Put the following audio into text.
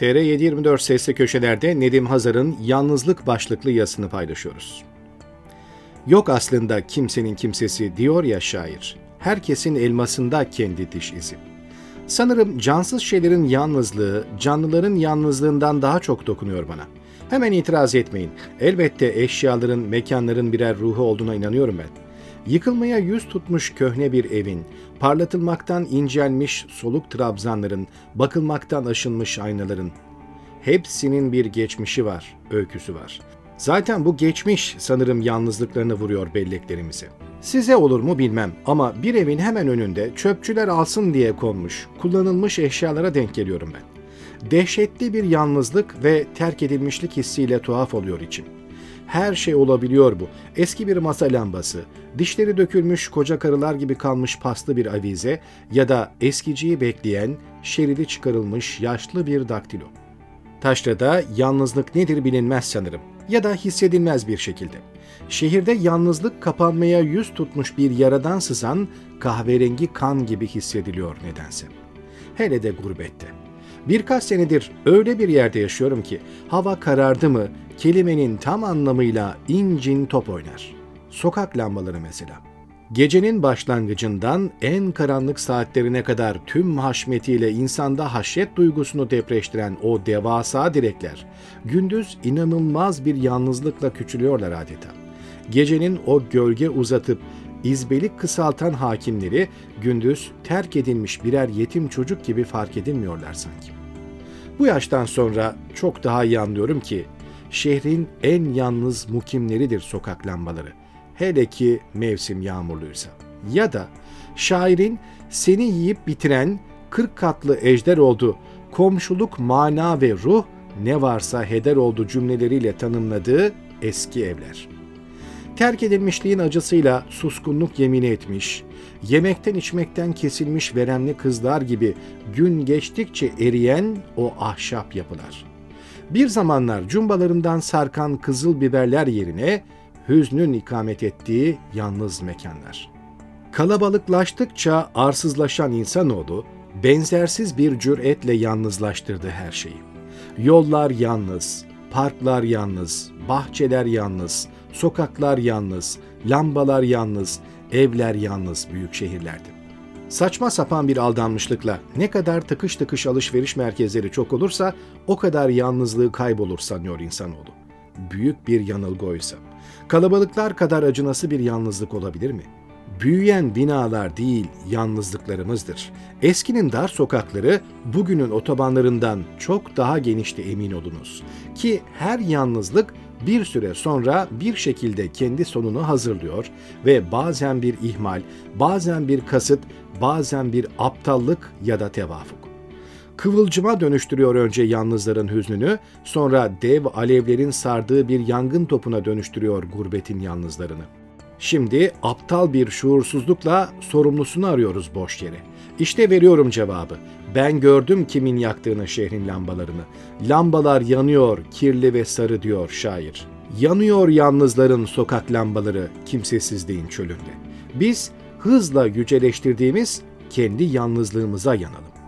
TR724 Sesli Köşeler'de Nedim Hazar'ın Yalnızlık başlıklı yazısını paylaşıyoruz. Yok aslında kimsenin kimsesi diyor ya şair. Herkesin elmasında kendi diş izi. Sanırım cansız şeylerin yalnızlığı, canlıların yalnızlığından daha çok dokunuyor bana. Hemen itiraz etmeyin. Elbette eşyaların, mekanların birer ruhu olduğuna inanıyorum ben. Yıkılmaya yüz tutmuş köhne bir evin, parlatılmaktan incelmiş soluk trabzanların, bakılmaktan aşınmış aynaların, hepsinin bir geçmişi var, öyküsü var. Zaten bu geçmiş sanırım yalnızlıklarını vuruyor belleklerimize. Size olur mu bilmem ama bir evin hemen önünde çöpçüler alsın diye konmuş, kullanılmış eşyalara denk geliyorum ben. Dehşetli bir yalnızlık ve terk edilmişlik hissiyle tuhaf oluyor içim. Her şey olabiliyor bu. Eski bir masa lambası, dişleri dökülmüş koca karılar gibi kalmış paslı bir avize ya da eskiciyi bekleyen, şeridi çıkarılmış yaşlı bir daktilo. Taşra'da yalnızlık nedir bilinmez sanırım ya da hissedilmez bir şekilde. Şehirde yalnızlık kapanmaya yüz tutmuş bir yaradan sızan kahverengi kan gibi hissediliyor nedense. Hele de gurbette. Birkaç senedir öyle bir yerde yaşıyorum ki hava karardı mı kelimenin tam anlamıyla incin top oynar. Sokak lambaları mesela. Gecenin başlangıcından en karanlık saatlerine kadar tüm haşmetiyle insanda haşyet duygusunu depreştiren o devasa direkler, gündüz inanılmaz bir yalnızlıkla küçülüyorlar adeta. Gecenin o gölge uzatıp izbelik kısaltan hakimleri gündüz terk edilmiş birer yetim çocuk gibi fark edilmiyorlar sanki. Bu yaştan sonra çok daha iyi anlıyorum ki şehrin en yalnız mukimleridir sokak lambaları. Hele ki mevsim yağmurluysa. Ya da şairin seni yiyip bitiren kırk katlı ejder oldu, komşuluk mana ve ruh ne varsa heder oldu cümleleriyle tanımladığı eski evler. Terk edilmişliğin acısıyla suskunluk yemini etmiş, yemekten içmekten kesilmiş veremli kızlar gibi gün geçtikçe eriyen o ahşap yapılar. Bir zamanlar cumbalarından sarkan kızıl biberler yerine hüznün ikamet ettiği yalnız mekanlar. Kalabalıklaştıkça arsızlaşan insanoğlu benzersiz bir cüretle yalnızlaştırdı her şeyi. Yollar yalnız, parklar yalnız, bahçeler yalnız, sokaklar yalnız, lambalar yalnız, evler yalnız büyük şehirlerde. Saçma sapan bir aldanmışlıkla ne kadar tıkış tıkış alışveriş merkezleri çok olursa o kadar yalnızlığı kaybolur sanıyor insanoğlu. Büyük bir yanılgı oysa. Kalabalıklar kadar acınası bir yalnızlık olabilir mi? Büyüyen binalar değil, yalnızlıklarımızdır. Eskinin dar sokakları bugünün otobanlarından çok daha genişti emin olunuz. Ki her yalnızlık bir süre sonra bir şekilde kendi sonunu hazırlıyor ve bazen bir ihmal, bazen bir kasıt, bazen bir aptallık ya da tevafuk. Kıvılcıma dönüştürüyor önce yalnızların hüznünü, sonra dev alevlerin sardığı bir yangın topuna dönüştürüyor gurbetin yalnızlarını. Şimdi aptal bir şuursuzlukla sorumlusunu arıyoruz boş yere. İşte veriyorum cevabı. Ben gördüm kimin yaktığını şehrin lambalarını. Lambalar yanıyor, kirli ve sarı diyor şair. Yanıyor yalnızların sokak lambaları kimsesizliğin çölünde. Biz hızla yüceleştirdiğimiz kendi yalnızlığımıza yanalım.